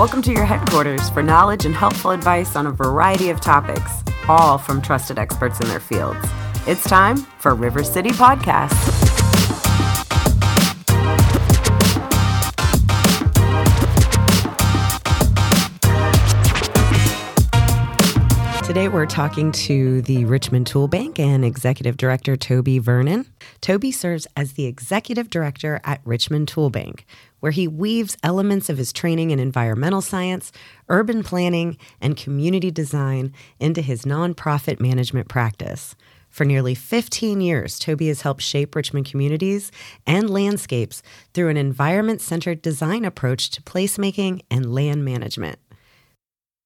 Welcome to your headquarters for knowledge and helpful advice on a variety of topics, all from trusted experts in their fields. It's time for River City Podcast. Today, we're talking to the Richmond Tool Bank and Executive Director Toby Vernon. Toby serves as the Executive Director at Richmond Tool Bank, where he weaves elements of his training in environmental science, urban planning, and community design into his nonprofit management practice. For nearly 15 years, Toby has helped shape Richmond communities and landscapes through an environment centered design approach to placemaking and land management.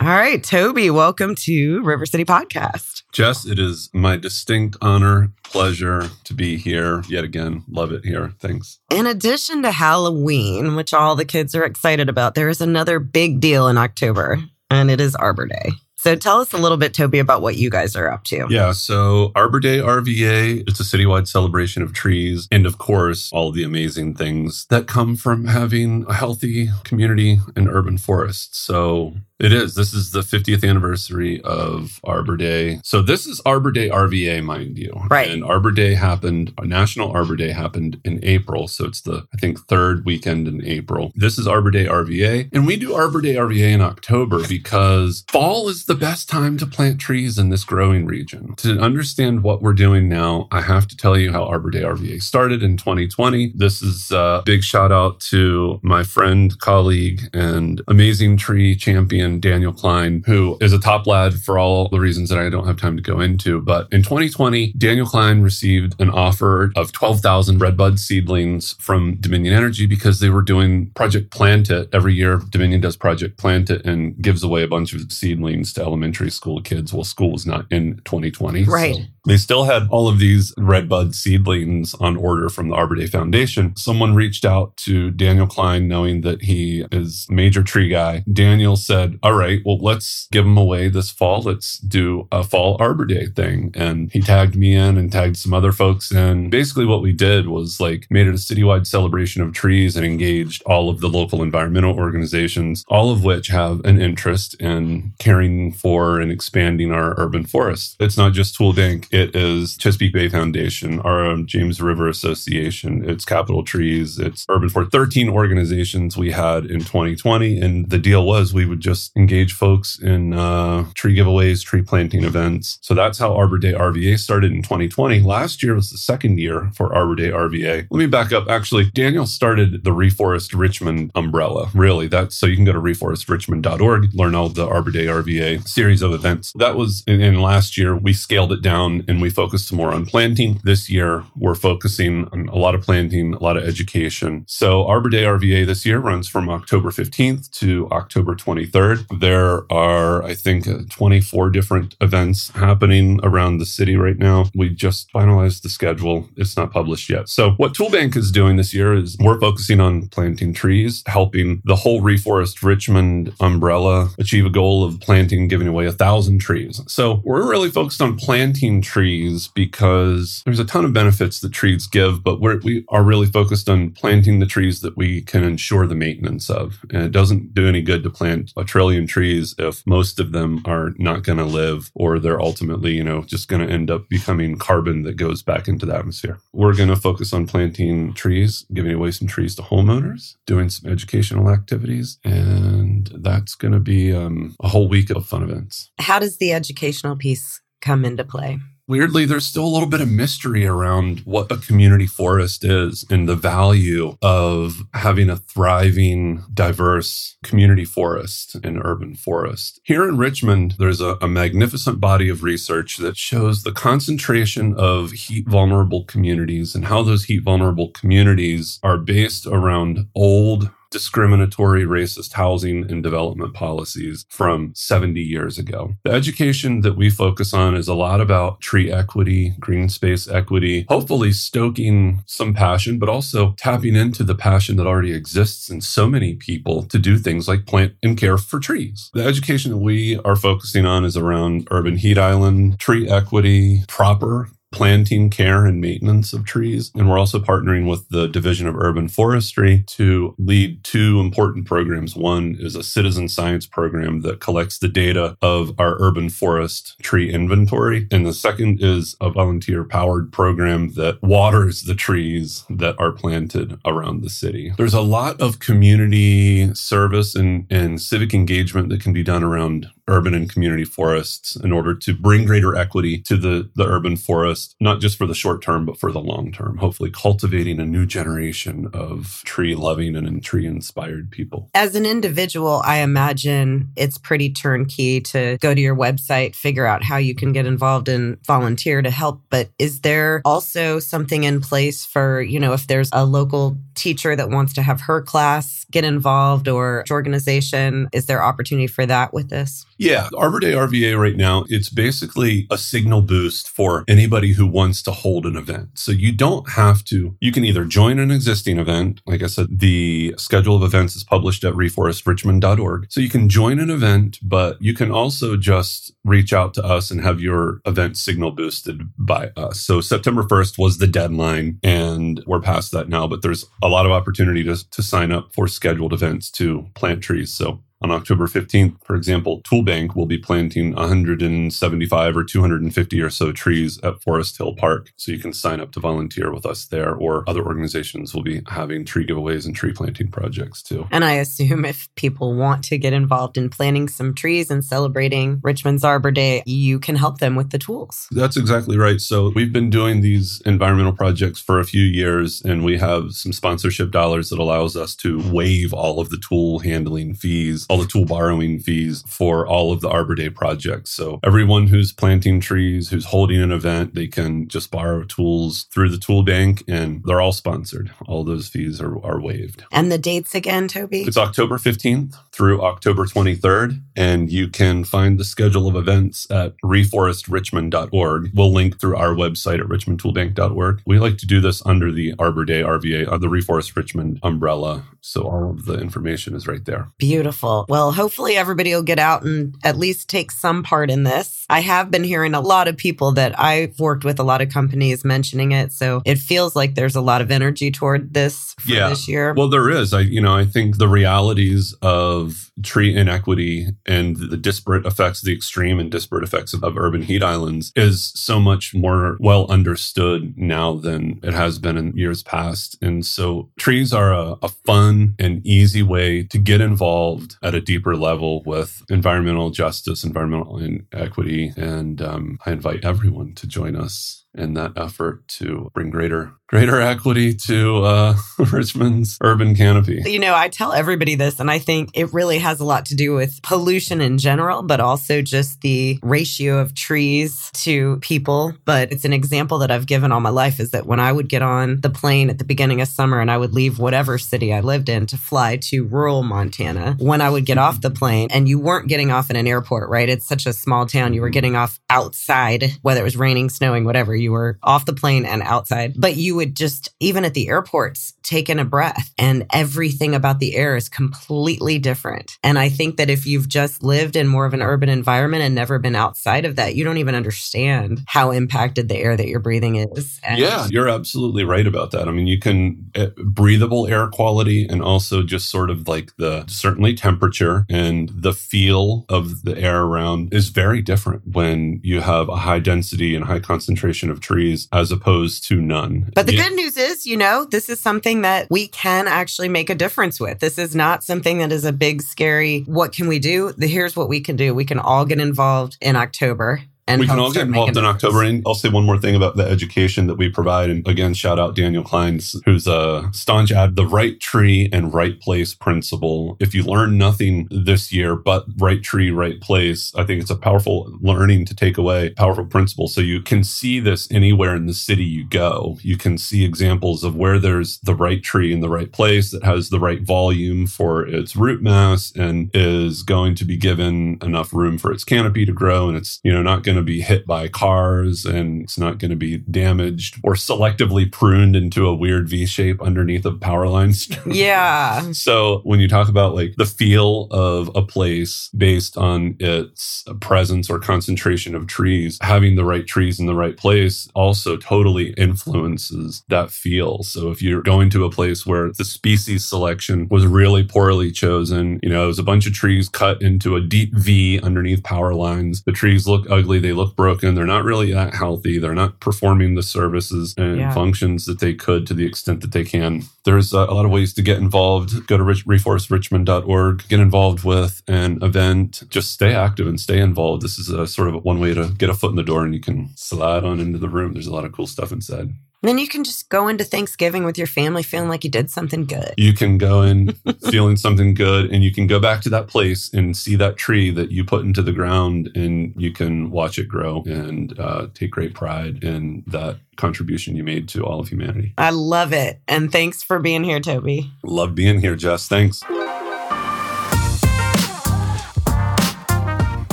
All right, Toby, welcome to River City Podcast. Jess, it is my distinct honor, pleasure to be here yet again. Love it here. Thanks. In addition to Halloween, which all the kids are excited about, there is another big deal in October, and it is Arbor Day. So tell us a little bit, Toby, about what you guys are up to. Yeah. So Arbor Day RVA, it's a citywide celebration of trees. And of course, all the amazing things that come from having a healthy community and urban forest. So it is. This is the 50th anniversary of Arbor Day. So this is Arbor Day RVA, mind you. Right. And Arbor Day happened, uh, National Arbor Day happened in April. So it's the, I think, third weekend in April. This is Arbor Day RVA. And we do Arbor Day RVA in October because fall is the best time to plant trees in this growing region. To understand what we're doing now, I have to tell you how Arbor Day RVA started in 2020. This is a big shout out to my friend, colleague, and amazing tree champion Daniel Klein, who is a top lad for all the reasons that I don't have time to go into. But in 2020, Daniel Klein received an offer of 12,000 redbud seedlings from Dominion Energy because they were doing Project Plant It. Every year, Dominion does Project Plant It and gives away a bunch of seedlings to elementary school kids. Well, school was not in 2020. Right. So they still had all of these redbud seedlings on order from the Arbor Day Foundation. Someone reached out to Daniel Klein knowing that he is major tree guy. Daniel said, all right, well, let's give them away this fall. Let's do a fall Arbor Day thing. And he tagged me in and tagged some other folks in. Basically, what we did was like made it a citywide celebration of trees and engaged all of the local environmental organizations, all of which have an interest in caring for and expanding our urban forests. It's not just Tool Bank, it is Chesapeake Bay Foundation, our James River Association, it's Capital Trees, it's Urban for 13 organizations we had in 2020. And the deal was we would just engage folks in uh, tree giveaways, tree planting events. So that's how Arbor Day RVA started in 2020. Last year was the second year for Arbor Day RVA. Let me back up. Actually, Daniel started the Reforest Richmond umbrella. Really, that's so you can go to reforestrichmond.org, learn all the Arbor Day RVA series of events. That was in, in last year. We scaled it down and we focused more on planting. This year, we're focusing on a lot of planting, a lot of education. So Arbor Day RVA this year runs from October 15th to October 23rd. There are, I think, uh, 24 different events happening around the city right now. We just finalized the schedule. It's not published yet. So, what Toolbank is doing this year is we're focusing on planting trees, helping the whole Reforest Richmond umbrella achieve a goal of planting, giving away a thousand trees. So, we're really focused on planting trees because there's a ton of benefits that trees give, but we're, we are really focused on planting the trees that we can ensure the maintenance of. And it doesn't do any good to plant a trillion trees if most of them are not going to live or they're ultimately, you know, just going to end up becoming carbon that goes back into the atmosphere. We're going to focus on planting trees, giving away some trees to homeowners, doing some educational activities, and that's going to be um, a whole week of fun events. How does the educational piece come into play? weirdly, there's still a little bit of mystery around what a community forest is and the value of having a thriving, diverse community forest and urban forest. Here in Richmond, there's a, a magnificent body of research that shows the concentration of heat vulnerable communities and how those heat vulnerable communities are based around old discriminatory racist housing and development policies from 70 years ago. The education that we focus on is a lot about tree equity, green space equity, hopefully stoking some passion, but also tapping into the passion that already exists in so many people to do things like plant and care for trees. The education that we are focusing on is around urban heat island, tree equity, proper planting, care, and maintenance of trees. And we're also partnering with the Division of Urban Forestry to lead two important programs. One is a citizen science program that collects the data of our urban forest tree inventory. And the second is a volunteer powered program that waters the trees that are planted around the city. There's a lot of community service and, and civic engagement that can be done around urban and community forests in order to bring greater equity to the, the urban forest, not just for the short term, but for the long term, hopefully cultivating a new generation of tree loving and tree inspired people. As an individual, I imagine it's pretty turnkey to go to your website, figure out how you can get involved and volunteer to help. But is there also something in place for, you know, if there's a local teacher that wants to have her class get involved or organization, is there opportunity for that with this? Yeah, Arbor Day RVA right now, it's basically a signal boost for anybody who wants to hold an event. So you don't have to, you can either join an existing event. Like I said, the schedule of events is published at reforestrichmond.org. So you can join an event, but you can also just reach out to us and have your event signal boosted by us. So September 1st was the deadline and we're past that now, but there's a lot of opportunity to, to sign up for scheduled events to plant trees. So on October 15th, for example, Toolbank will be planting 175 or 250 or so trees at Forest Hill Park. So you can sign up to volunteer with us there, or other organizations will be having tree giveaways and tree planting projects too. And I assume if people want to get involved in planting some trees and celebrating Richmond's Arbor Day, you can help them with the tools. That's exactly right. So we've been doing these environmental projects for a few years, and we have some sponsorship dollars that allows us to waive all of the tool handling fees all the tool borrowing fees for all of the Arbor Day projects. So everyone who's planting trees, who's holding an event, they can just borrow tools through the tool bank and they're all sponsored. All those fees are, are waived. And the dates again, Toby? It's October 15th through October 23rd. And you can find the schedule of events at reforestrichmond.org. We'll link through our website at richmondtoolbank.org. We like to do this under the Arbor Day RVA, uh, the Reforest Richmond umbrella. So all of the information is right there. Beautiful. Well, hopefully everybody will get out and at least take some part in this. I have been hearing a lot of people that I've worked with, a lot of companies mentioning it. So it feels like there's a lot of energy toward this yeah. this year. Well, there is. I, you know, I think the realities of tree inequity and the disparate effects, the extreme and disparate effects of, of urban heat islands is so much more well understood now than it has been in years past. And so trees are a, a fun and easy way to get involved at a deeper level with environmental justice, environmental inequity. And um, I invite everyone to join us in that effort to bring greater greater equity to uh, Richmond's urban canopy. You know, I tell everybody this, and I think it really has a lot to do with pollution in general, but also just the ratio of trees to people. But it's an example that I've given all my life is that when I would get on the plane at the beginning of summer and I would leave whatever city I lived in to fly to rural Montana, when I would get off the plane, and you weren't getting off in an airport, right? It's such a small town. You were getting off outside, whether it was raining, snowing, whatever. You were off the plane and outside, but you would just, even at the airports, take in a breath and everything about the air is completely different. And I think that if you've just lived in more of an urban environment and never been outside of that, you don't even understand how impacted the air that you're breathing is. And yeah, you're absolutely right about that. I mean, you can uh, breathable air quality and also just sort of like the certainly temperature and the feel of the air around is very different when you have a high density and high concentration of trees as opposed to none. But the yeah. good news is, you know, this is something that we can actually make a difference with. This is not something that is a big, scary, what can we do? The here's what we can do. We can all get involved in October we can all get involved in October. And I'll say one more thing about the education that we provide. And again, shout out Daniel Kleins, who's a staunch ad, the right tree and right place principle. If you learn nothing this year but right tree, right place, I think it's a powerful learning to take away, powerful principle. So you can see this anywhere in the city you go. You can see examples of where there's the right tree in the right place that has the right volume for its root mass and is going to be given enough room for its canopy to grow. And it's, you know, not going to to be hit by cars and it's not going to be damaged or selectively pruned into a weird V shape underneath of power lines. Yeah. so when you talk about like the feel of a place based on its presence or concentration of trees, having the right trees in the right place also totally influences that feel. So if you're going to a place where the species selection was really poorly chosen, you know, it was a bunch of trees cut into a deep V underneath power lines. The trees look ugly, they look broken, they're not really that healthy, they're not performing the services and Yeah. functions that they could to the extent that they can. There's uh, a lot of ways to get involved. Go to rich, reforestrichmond.org, get involved with an event, just stay active and stay involved. This is a sort of one way to get a foot in the door and you can slide on into the room. There's a lot of cool stuff inside. Then you can just go into Thanksgiving with your family feeling like you did something good. You can go in feeling something good and you can go back to that place and see that tree that you put into the ground and you can watch it grow and uh, take great pride in that contribution you made to all of humanity. I love it. And thanks for being here, Toby. Love being here, Jess. Thanks.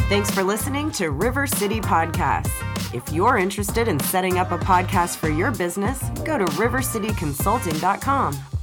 Thanks for listening to River City Podcasts. If you're interested in setting up a podcast for your business, go to rivercityconsulting.com.